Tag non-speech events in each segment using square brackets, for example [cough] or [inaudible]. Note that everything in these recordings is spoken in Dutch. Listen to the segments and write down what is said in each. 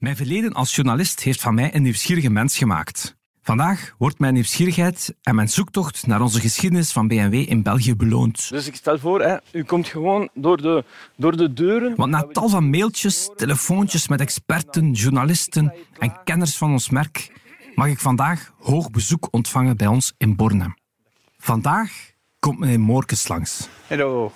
Mijn verleden als journalist heeft van mij een nieuwsgierige mens gemaakt. Vandaag wordt mijn nieuwsgierigheid en mijn zoektocht naar onze geschiedenis van BMW in België beloond. Dus ik stel voor, hè, u komt gewoon door de, door de deuren. Want na tal van mailtjes, telefoontjes met experten, journalisten en kenners van ons merk, mag ik vandaag hoog bezoek ontvangen bij ons in Bornem. Vandaag komt meneer Moorkes langs. Hallo,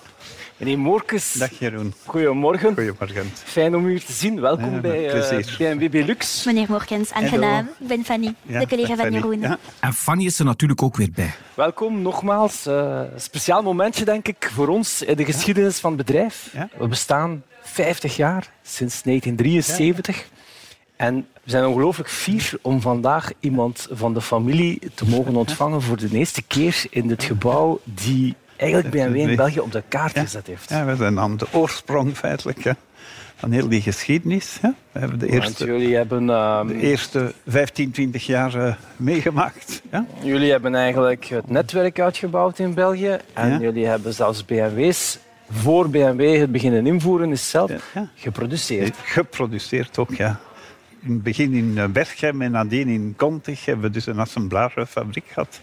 Meneer Moorkes, dag Jeroen. goedemorgen. Goedemorgen. Fijn om u hier te zien. Welkom Ja, bij eh. BMW Belux. Meneer Morkens, aangenaam. Ik ben Fanny, Ja, de collega van. Jeroen. Ja. En Fanny is er natuurlijk ook weer bij. Welkom nogmaals. Eh, Een speciaal momentje, denk ik, voor ons in de geschiedenis van het bedrijf. Ja. We bestaan 50 jaar, sinds 1973. En we zijn ongelooflijk fier om vandaag iemand van de familie te mogen ontvangen voor de eerste keer in dit gebouw die eigenlijk BMW in België op de kaart gezet heeft. Ja, we zijn aan de oorsprong feitelijk hè, van heel die geschiedenis. Hè. We hebben de Want eerste, jullie hebben, ehm, de eerste 15, 20 jaar eh, meegemaakt. Ja. jullie hebben eigenlijk het netwerk uitgebouwd in België. En Ja. jullie hebben zelfs BMW's voor BMW het beginnen invoeren, is zelf Ja, geproduceerd. Geproduceerd ook, ja. In het begin in eh, Berchem en nadien in Contig hebben we dus een assemblagefabriek gehad.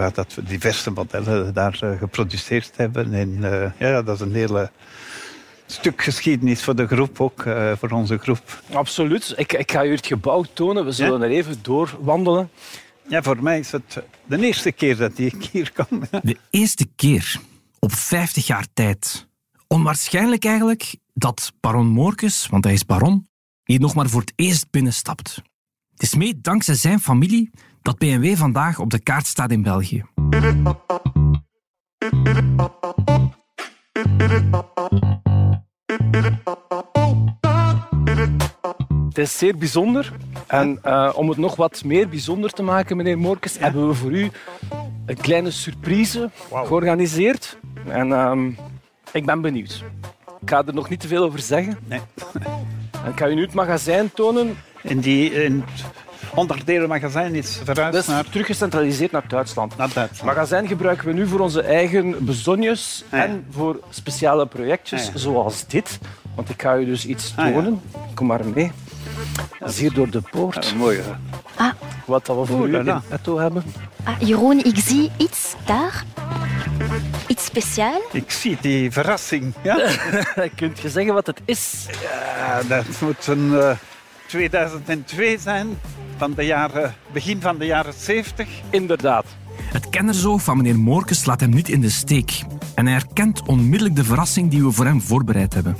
Waar dat we diverse modellen daar eh, geproduceerd hebben. En eh, ja, dat is een hele stuk geschiedenis voor de groep, ook eh, voor onze groep. Absoluut. Ik, ik ga u het gebouw tonen. We zullen Ja. er even doorwandelen. Ja, voor mij is het de eerste keer dat ik hier kom. De eerste keer op 50 jaar tijd. Onwaarschijnlijk eigenlijk dat baron Moorkes, want hij is baron, hier nog maar voor het eerst binnenstapt. Het is mee dankzij zijn familie dat BMW vandaag op de kaart staat in België. Het is zeer bijzonder. En eh, om het nog wat meer bijzonder te maken, meneer Moorkes, hebben we voor u een kleine surprise georganiseerd. En ehm, ik ben benieuwd. Ik ga er nog niet te veel over zeggen. Nee. En ik ga u nu het magazijn tonen. En die in het onderdelenmagazijn is verhuisd Dat is naar, terug gecentraliseerd naar Duitsland. naar Duitsland. magazijn gebruiken we nu voor onze eigen bezonjes Ah, ja. en voor speciale projectjes Ah, ja. zoals dit. Want ik ga u dus iets Ah, ja. tonen. Kom maar mee. Dat is hier door de poort. Ja, mooi. hè. Ah, Wat dat we voor Oeh, u in petto hebben. ah, Jeroen, ik zie iets daar. Iets speciaal. Ik zie die verrassing. Ja? [laughs] Kunt je zeggen wat het is? Ja, dat moet een eh, 2002 zijn, van de jaren, begin van de jaren 70. Inderdaad. Het kennerzoog van meneer Moorkes laat hem niet in de steek. En hij herkent onmiddellijk de verrassing die we voor hem voorbereid hebben.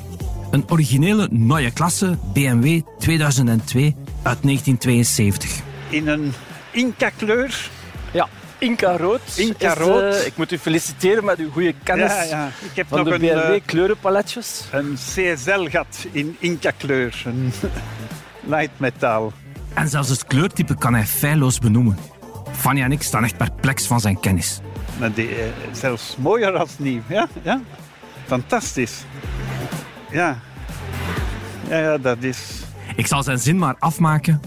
Een originele nieuwe klasse BMW 2002 uit 1972. In een Inca-kleur. Ja, Inca Rood. Inca is, Rood. eh, ik moet u feliciteren met uw goede kennis Ja, ja. Ik heb van nog de een, BMW eh, kleurenpaletjes. een CSL gehad in Inca-kleur. Een [laughs] light metaal. En zelfs het kleurtype kan hij feilloos benoemen. Fanny en ik staan echt perplex van zijn kennis. Maar die, eh, zelfs mooier als nieuw. Ja? Ja? Fantastisch. Ja. ja, ja, dat is... Ik zal zijn zin maar afmaken.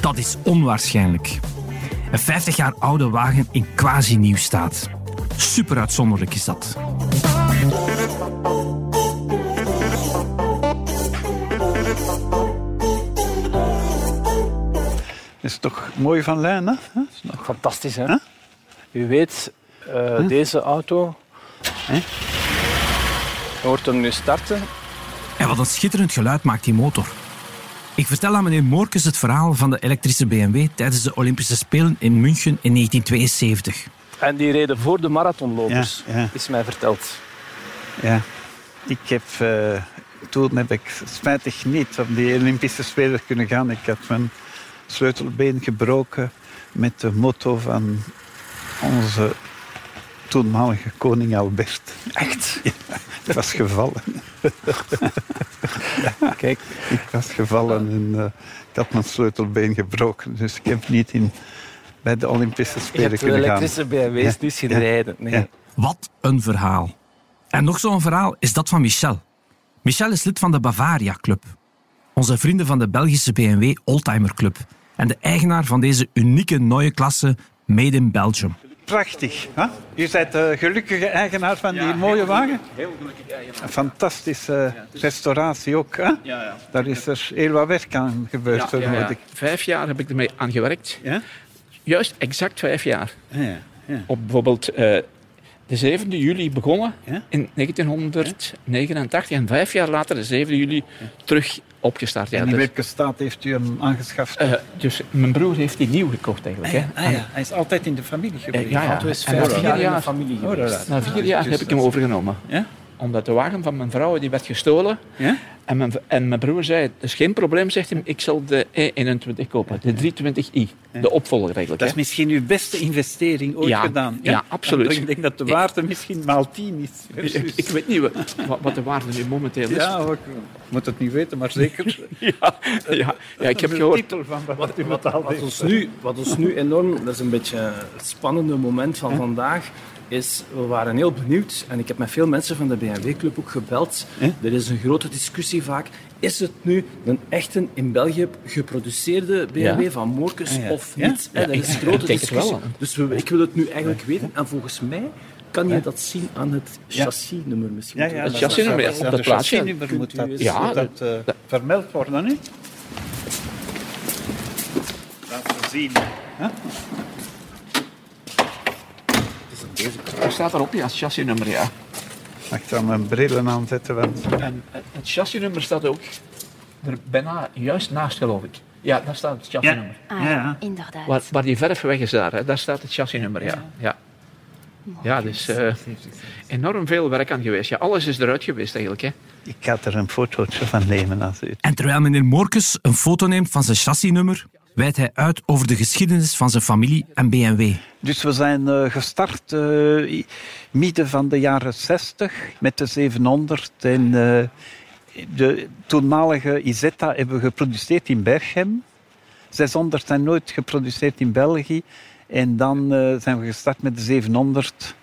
Dat is onwaarschijnlijk. Een 50 jaar oude wagen in quasi-nieuw staat. Super uitzonderlijk is dat. Is toch mooi van lijn, hè? Hè? Is nog- Fantastisch, hè? Huh? U weet, eh, deze auto... Huh? Je hoort hem nu starten. En wat een schitterend geluid maakt die motor. Ik vertel aan meneer Moorkes het verhaal van de elektrische BMW tijdens de Olympische Spelen in München in 1972. En die reden voor de marathonlopers, Ja, ja. is mij verteld. Ja. Ik heb... eh, toen heb ik spijtig niet op die Olympische Spelen kunnen gaan. Ik had mijn sleutelbeen gebroken met de motto van onze toenmalige koning Albert. Echt? [laughs] Ik was gevallen. [laughs] Kijk, Ik was gevallen en eh, ik had mijn sleutelbeen gebroken. Dus ik heb niet in, bij de Olympische je Spelen hebt kunnen gaan. elektrische BMW's Ja, niet zien ja, rijden. Nee. ja. Wat een verhaal. En nog zo'n verhaal is dat van Michel. Michel is lid van de Bavaria Club. Onze vrienden van de Belgische BMW Oldtimer Club. En de eigenaar van deze unieke nieuwe klasse Made in Belgium. Prachtig. Hè? U bent de gelukkige eigenaar van die mooie wagen? Heel gelukkig eigenaar. Een fantastische restauratie ook. Hè? Ja, ja. Daar is er heel wat werk aan gebeurd, Ja, ja, vermoed ja. ik. Vijf jaar heb ik ermee aan gewerkt. Ja? Juist exact vijf jaar. Ja, ja. Op bijvoorbeeld eh, de 7 juli begonnen Ja? in 1989 en vijf jaar later, de 7 juli, terug opgestart. Ja, En in dus, welke staat heeft u hem aangeschaft? eh, dus mijn broer heeft die nieuw gekocht eigenlijk. Hè. Ah, ja. Hij is altijd in de familie Eh, gebleven. ja, ja. Auto is vijf jaar in de jaar, familie Oh, geweest. na vier jaar Dus heb ik hem dat- overgenomen. Ja? Omdat de wagen van mijn vrouw die werd gestolen. Ja? En mijn, en mijn broer zei, het is geen probleem, zegt hij, ik zal de E21 kopen. De 320i, de opvolger eigenlijk. Dat is hè. misschien uw beste investering ooit Ja, gedaan. ja, absoluut. Ik denk dat de waarde misschien maal 10 is. Ik, [laughs] ik- ik weet niet wat, wat de waarde nu momenteel is. Ja, ik moet het niet weten, maar zeker. [laughs] ja, ja, ja, ik heb gehoord. titel van wat, Wat ons, nu, wat ons nu enorm, dat is een beetje het spannende moment van vandaag, is we waren heel benieuwd en ik heb met veel mensen van de BMW-club ook gebeld. Er is een grote discussie vaak. Is het nu een echte in België geproduceerde BMW Ja. van Morkes Ah, ja. of Ja? niet? Ja, dat is een ik grote het discussie. wel. Dus we, ik wil het nu eigenlijk weten en volgens mij kan je dat zien aan het chassisnummer misschien. Ja, ja, Het dat- chassisnummer, op dat- het plaatje. chassisnummer moet dat, Ja, moet dat, eh, dat- vermeld worden, hè? Laten we zien. Er staat erop, ja, het chassisnummer, ja. Mag ik dan mijn brillen aanzetten? Want... En het chassisnummer staat ook er bijna juist naast, geloof ik. Ja, daar staat het chassisnummer. Ah, Ja, inderdaad. Waar, waar die verf weg is daar, hè, daar staat het chassisnummer, ja. Ja, ja dus eh, enorm veel werk aan geweest. Ja, alles is eruit geweest eigenlijk. Hè. Ik ga er een fotootje van nemen als u... En terwijl meneer Morkes een foto neemt van zijn chassisnummer, wijdt hij uit over de geschiedenis van zijn familie en BMW. Dus we zijn eh, gestart eh, midden van de jaren 60 met de 700. En eh, de toenmalige Isetta hebben we geproduceerd in Berchem. 600 zijn nooit geproduceerd in België. En dan zijn we gestart met de 700.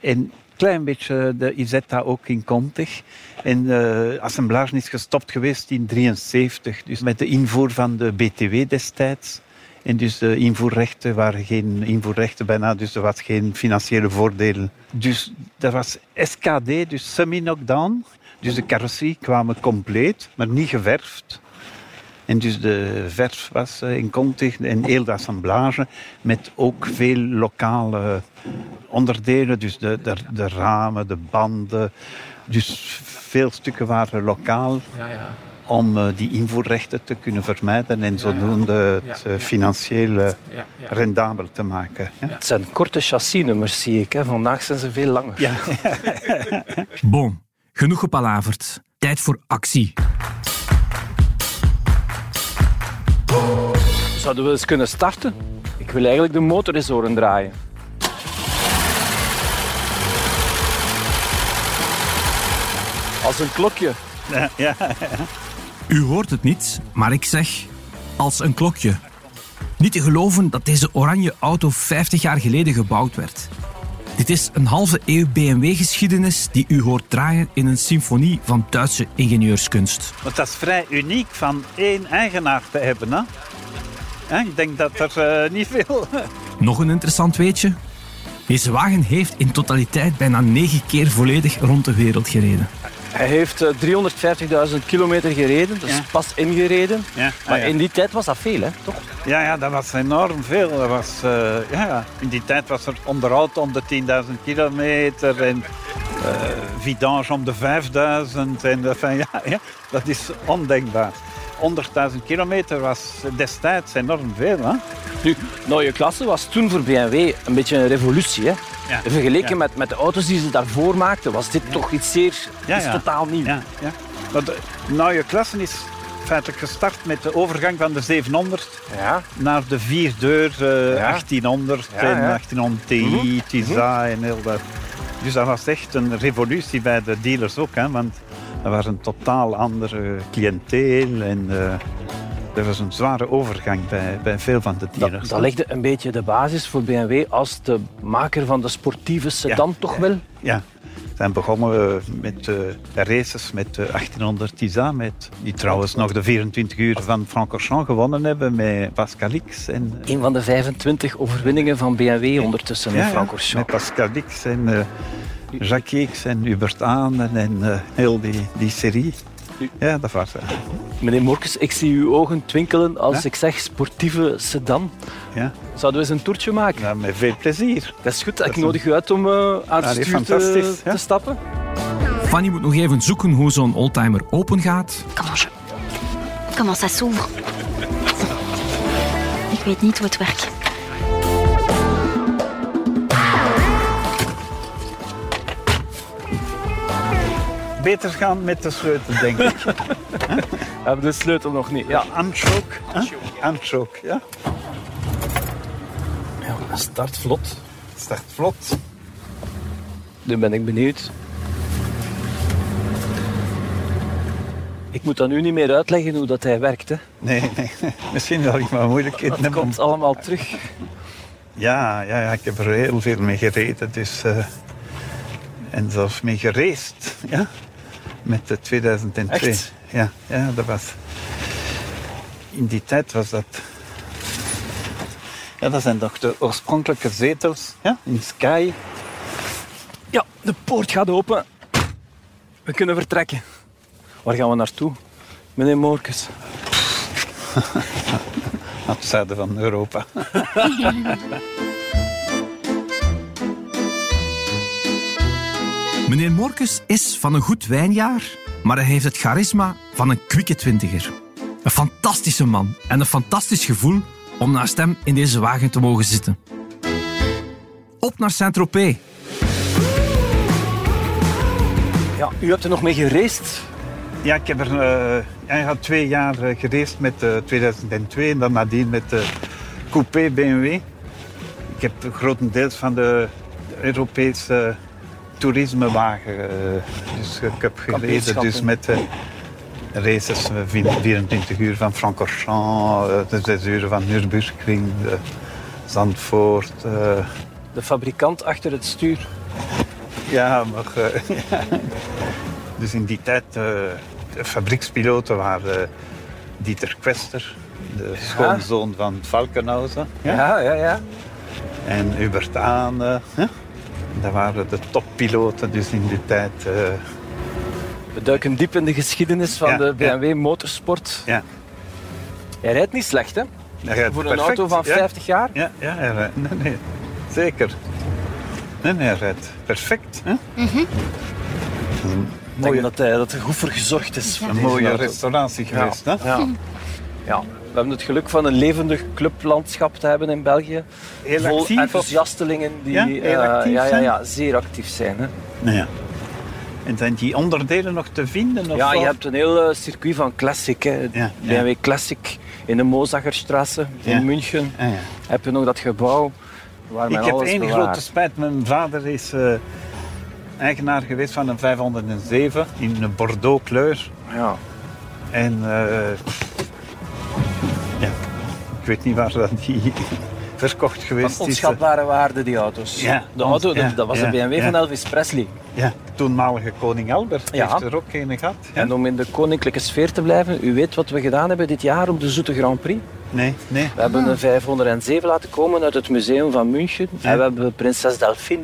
En een klein beetje de Isetta ook in Contig. En de assemblage is gestopt geweest in 1973. Dus met de invoer van de BTW destijds. En dus de invoerrechten waren geen invoerrechten bijna, dus er was geen financiële voordeel. Dus dat was SKD, dus semi-knockdown. Dus de carrosserie kwamen compleet, maar niet geverfd. En dus de verf was eh, in Contig en heel de assemblage met ook veel lokale onderdelen. Dus de, de, de ramen, de banden. Dus veel stukken waren lokaal Ja, ja. om eh, die invoerrechten te kunnen vermijden en zodoende het eh, financieel rendabel te maken. Ja. Het zijn korte chassisnummers, zie ik. Hè. Vandaag zijn ze veel langer. Ja. [laughs] Bon, genoeg gepalaverd. Tijd voor actie. Zouden we eens kunnen starten? Ik wil eigenlijk de motor eens horen draaien. Als een klokje. Ja, ja. U hoort het niet, maar ik zeg als een klokje. Niet te geloven dat deze oranje auto 50 jaar geleden gebouwd werd. Dit is een halve eeuw BMW-geschiedenis die u hoort draaien in een symfonie van Duitse ingenieurskunst. Want dat is vrij uniek van één eigenaar te hebben. Hè? Ik denk dat er eh, niet veel... [laughs] Nog een interessant weetje? Deze wagen heeft in totaliteit bijna negen keer volledig rond de wereld gereden. Hij heeft eh, 350.000 kilometer gereden, dus Ja. pas ingereden. Ja, Maar ah, ja. in die tijd was dat veel, hè? toch? Ja, ja, dat was enorm veel. Dat was, eh, ja, ja. In die tijd was er onderhoud om de 10.000 kilometer en eh vidange om de 5.000. En, enfin, ja, ja, dat is ondenkbaar. 100.000 kilometer was destijds enorm veel. Hè? Nu, nieuwe klasse was toen voor BMW een beetje een revolutie. Hè? Ja. Vergeleken Ja. met, met de auto's die ze daarvoor maakten, was dit toch iets zeer Ja, iets ja. totaal nieuw. Ja, de nieuwe klasse is feitelijk gestart met de overgang van de 700 Ja. naar de vierdeur eh Ja. 1800 Ja, en ja. 1800 Ti, Tisa en heel dat. Dus dat was echt een revolutie bij de dealers ook, hè, want dat was een totaal andere cliënteel en eh er was een zware overgang bij, bij veel van de dealers. Dat, dat legde een beetje de basis voor BMW als de maker van de sportieve sedan, toch wel? Ja, zijn begonnen eh, met uh, races met uh, 1800 Tisa, met, die trouwens nog de 24 uur van Francorchamps gewonnen hebben met Pascal X. En, Een van de 25 overwinningen van BMW ondertussen ja, in Francorchamps. met Pascal X en uh, Jacques X en Hubert Aan en uh, heel die, die serie. Ja, dat was het. Meneer Morkes, ik zie uw ogen twinkelen als ja? ik zeg sportieve sedan. Ja. Zouden we eens een toertje maken? Ja, met veel plezier. Dat is goed. Dat ik is nodig een... u uit om uh, aan het stuur te, ja? te, stappen. Fanny moet nog even zoeken hoe zo'n oldtimer open gaat. Comment, je... Comment ça s'ouvre? Ik weet niet hoe het werkt. Beter gaan met de sleutel, denk ik. [laughs] We hebben de sleutel nog niet. Ja, Anchook. Anchook, ja. Ja, start vlot. Start vlot. Nu ben ik benieuwd. Ik moet dan u niet meer uitleggen hoe dat hij werkt, hè? Nee, nee. [laughs] Misschien zal ik maar moeilijkheden Het komt allemaal terug. Ja, ja, ja, ik heb er heel veel mee gereden. Dus, uh, en zelfs mee gereisd. Ja? Met de 2002. Echt? Ja, ja, dat was... In die tijd was dat... Ja, dat zijn toch de oorspronkelijke zetels ja? in Sky. Ja, de poort gaat open. We kunnen vertrekken. Waar gaan we naartoe, meneer Moorkes? [laughs] Het zuiden van Europa. [laughs] Meneer Morkes is van een goed wijnjaar, maar hij heeft het charisma van een kwikke twintiger. Een fantastische man en een fantastisch gevoel om naast hem in deze wagen te mogen zitten. Op naar Saint-Tropez. Ja, u hebt er nog mee gereisd. Ja, ik heb er uh, ja, had twee jaar uh, gereisd met uh, 2002 en dan nadien met de coupé BMW. Ik heb grotendeels van de Europese toerismewagen. dus ik heb gereden dus met races 24 uur van Francorchamps, de 6 uur van Nürburgring, de Zandvoort. De fabrikant achter het stuur. Ja, maar... [laughs] Dus in die tijd, de fabriekspiloten waren Dieter Quester, de schoonzoon van Falkenhausen. Ja, ja, ja. ja. En Hubert Aan. Ja. Dat waren de toppiloten dus in die tijd. Uh... We duiken diep in de geschiedenis van Ja, de BMW ja. motorsport. Ja. Hij rijdt niet slecht, hè? Hij rijdt Voor een perfect, auto van ja. 50 jaar. Ja, ja hij rijdt, nee, nee, zeker. Nee, nee, hij rijdt perfect. Hè? Ik denk dat, hij, dat er goed voor gezorgd is. Een mooie restauratie geweest. Hè? Ja. ja. We hebben het geluk van een levendig clublandschap te hebben in België. Heel Vol actief, enthousiastelingen die Ja, heel eh, actief ja, ja, ja, zeer actief zijn. Hè. Nou ja. En zijn die onderdelen nog te vinden? Of Ja, je hebt een heel eh, circuit van Classic. Hè. Ja, BMW Classic in de Mozacherstraße in. München. Ah, ja. Heb je nog dat gebouw waar men Ik heb één bewaart. grote spijt. Mijn vader is eh, eigenaar geweest van een 507 in een Bordeaux kleur. Ja. En ik weet niet waar dat die verkocht geweest Van is. onschatbare waarde, die auto's. Ja, de auto, ja, dat was ja, de BMW ja. van Elvis Presley. Ja, toenmalige koning Albert Ja. heeft er ook een gehad. Ja? En om in de koninklijke sfeer te blijven, u weet wat we gedaan hebben dit jaar op de Zoete Grand Prix? Nee, nee. We hebben een 507 laten komen uit het museum van München. En we hebben prinses Delphine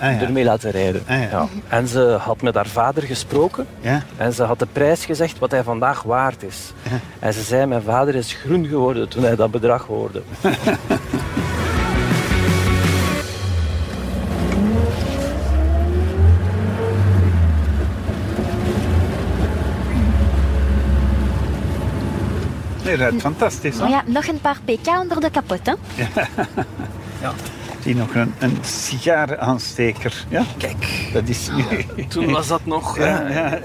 Ah, ja. ermee laten rijden. Ah, ja. En ze had met haar vader gesproken. Ja? En ze had de prijs gezegd wat hij vandaag waard is. En ze zei, mijn vader is groen geworden toen hij dat bedrag hoorde. Nee, dat is fantastisch. Hè? Maar ja, nog een paar pk onder de kapot, hè? Zie nog een, een sigarenaansteker. Ja? Kijk, Dat is... toen was dat nog... Ja, eh, ja.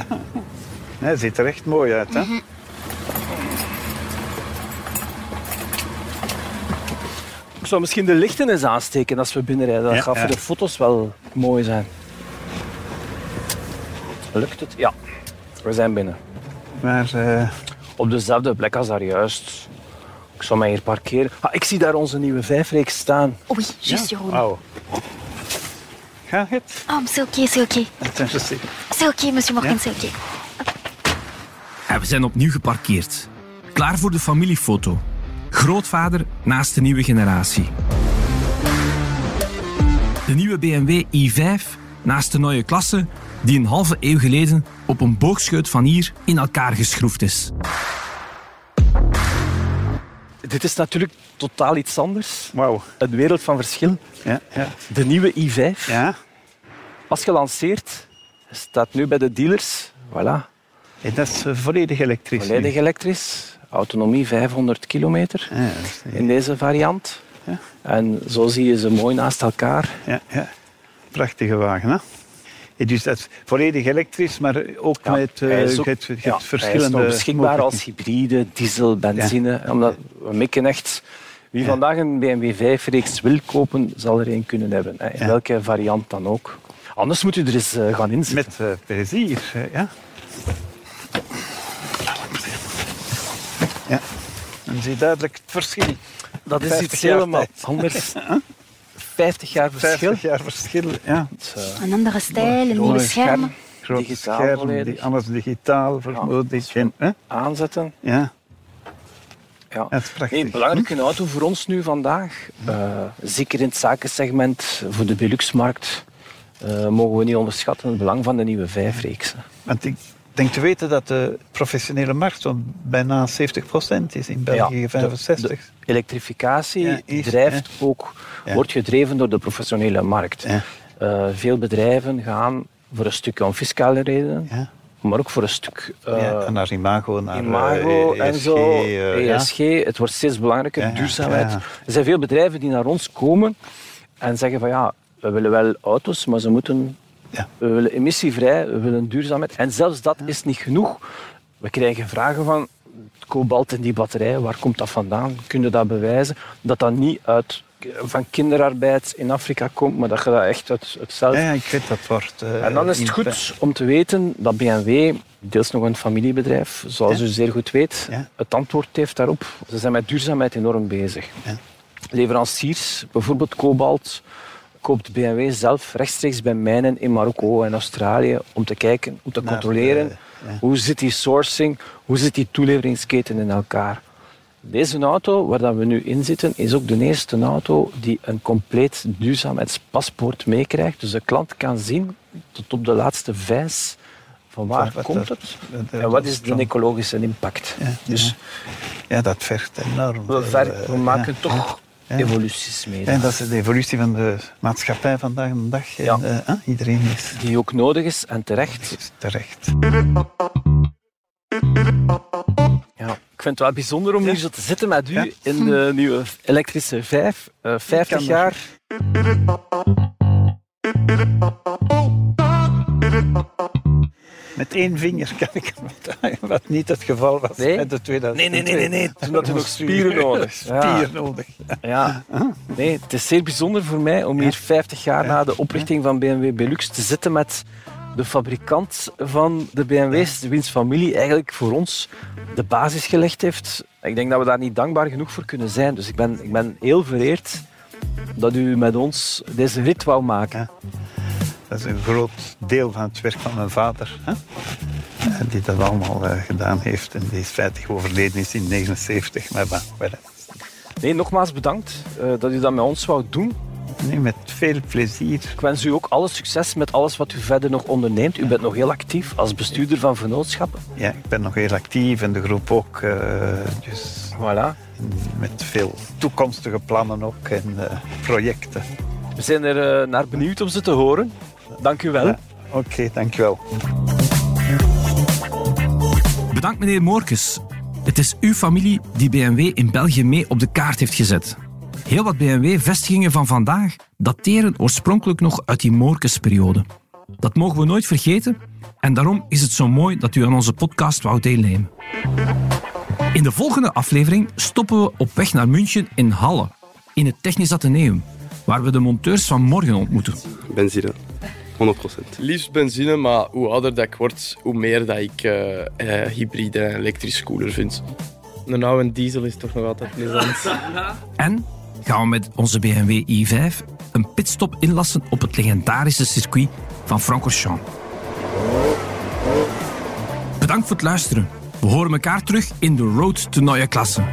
Nee, het ziet er echt mooi uit. Hè? Ik zou misschien de lichten eens aansteken als we binnenrijden. Dat Ja, gaat voor de foto's wel mooi zijn. Lukt het? Ja. We zijn binnen. Maar eh, Op dezelfde plek als daar juist. Ik zal mij hier parkeren. Ah, ik zie daar onze nieuwe vijfreeks staan. Oei, juist, Jeroen. oh. Gaat het? Oh, c'est ok, c'est ok. C'est ok, monsieur Morgan, Ja. c'est ok. En we zijn opnieuw geparkeerd. Klaar voor de familiefoto. Grootvader naast de nieuwe generatie. De nieuwe BMW i5 naast de nieuwe klasse die een halve eeuw geleden op een boogscheut van hier in elkaar geschroefd is. Dit is natuurlijk totaal iets anders. Wauw. Een wereld van verschil. Ja, ja. De nieuwe i5, ja. pas gelanceerd, staat nu bij de dealers. Voilà, En dat is eh, volledig elektrisch. nu. volledig elektrisch. Autonomie 500 kilometer Ja, in deze variant. Ja. En zo zie je ze mooi naast elkaar. ja, ja. Prachtige wagen, hè? Dus dat is volledig elektrisch, maar ook Ja, met eh, ook- je hebt ja, verschillende... Hij is nog beschikbaar als hybride, diesel, benzine. Omdat we mikken echt... Wie vandaag een BMW 5-reeks wil kopen, zal er een kunnen hebben. hè, In welke variant dan ook. Anders moet u er eens eh, gaan inzitten. Met eh, plezier, eh, ja. Ja. Dan zie je duidelijk het verschil. Dat is 50 iets helemaal anders. [laughs] 50 jaar verschil. 50 jaar verschil, ja. Een andere stijl, een nieuwe mooi scherm. Grote Digitaal scherm, die- alles digitaal, vermoed ik. En, hè? aanzetten. Ja, Ja. dat is prachtig. Nee, een belangrijke auto voor ons nu vandaag. Eh, zeker in het zakensegment, voor de Belux-markt, eh, mogen we niet onderschatten het belang van de nieuwe 5-reeks. hè. Want ik denk te weten dat de professionele markt zo'n bijna 70% is in België, Ja, de- 65. Elektrificatie Ja, is, drijft ook, Ja. wordt gedreven door de professionele markt. Eh, veel bedrijven gaan voor een stuk om fiscale redenen, Ja. maar ook voor een stuk ja, naar imago, naar imago eh, en ESG, zo. ESG. Het wordt steeds belangrijker, duurzaamheid. Er zijn veel bedrijven die naar ons komen en zeggen van ja, we willen wel auto's, maar ze moeten... Ja. We willen emissievrij, we willen duurzaamheid. En zelfs dat is niet genoeg. We krijgen vragen van kobalt in die batterij, waar komt dat vandaan? Kun je dat bewijzen? Dat dat niet uit, van kinderarbeid in Afrika komt, maar dat je dat echt uit, uit zelf Ja, ik weet dat wordt. eh, en dan is het goed om te weten dat BMW, deels nog een familiebedrijf, zoals Ja. u zeer goed weet, Ja. het antwoord heeft daarop. Ze zijn met duurzaamheid enorm bezig. Ja. Leveranciers, bijvoorbeeld Cobalt, koopt BMW zelf rechtstreeks bij mijnen in Marokko en Australië om te kijken, om te Naar controleren de- ja. hoe zit die sourcing, hoe zit die toeleveringsketen in elkaar. Deze auto waar dat we nu in zitten, is ook de eerste auto die een compleet duurzaamheidspaspoort meekrijgt. Dus de klant kan zien tot op de laatste vijs van waar komt dat- het dat- dat- en wat is de ecologische impact. Ja, Dus Ja, dat vergt enorm. we, ver- eh, we maken toch Evoluties mee. En dat is de evolutie van de maatschappij vandaag de dag. Ja. eh, ah, iedereen is, Die ook nodig is en terecht. terecht. Ja. Ik vind het wel bijzonder om hier zo te zitten met u Ja. in de nieuwe elektrische 5. eh 50 nog. jaar. Met één vinger kan ik hem draaien, wat niet het geval was Nee? met de 2002. Nee, nee, nee, nee, nee. Toen had u nog spieren nodig. Spier Ja. nodig. Ja, nee, het is zeer bijzonder voor mij om hier 50 jaar na de oprichting van BMW Belux te zitten met de fabrikant van de BMW's, wiens familie eigenlijk voor ons de basis gelegd heeft. Ik denk dat we daar niet dankbaar genoeg voor kunnen zijn. Dus ik ben, ik ben heel vereerd dat u met ons deze rit wou maken. Dat is een groot deel van het werk van mijn vader. Hè? Die dat allemaal eh, gedaan heeft. En die is feitelijk overleden is in 79. Maar wel, Nee, nogmaals bedankt eh, dat u dat met ons wou doen. nee, met veel plezier. Ik wens u ook alle succes met alles wat u verder nog onderneemt. U bent nog heel actief als bestuurder van vennootschappen. Ja, ik ben nog heel actief en de groep ook. eh, dus Voilà. met veel toekomstige plannen ook en projecten. We zijn er naar benieuwd om ze te horen. Dank u wel. Ja. Oké, dankjewel. Bedankt meneer Moorkes. Het is uw familie die BMW in België mee op de kaart heeft gezet. Heel wat BMW-vestigingen van vandaag dateren oorspronkelijk nog uit die Moorkes-periode. Dat mogen we nooit vergeten en daarom is het zo mooi dat u aan onze podcast wou deelnemen. In de volgende aflevering stoppen we op weg naar München in Halle, in het Technisch Atheneum, waar we de monteurs van morgen ontmoeten. Benzine, 100%. Liefst benzine, maar hoe ouder dat ik word, hoe meer dat ik eh, eh, hybride en elektrisch cooler vind. Een oude diesel is toch nog altijd plezant. [laughs] En gaan we met onze BMW i5 een pitstop inlassen op het legendarische circuit van Francorchamps. Bedankt voor het luisteren. We horen elkaar terug in de Road to Neue Klasse.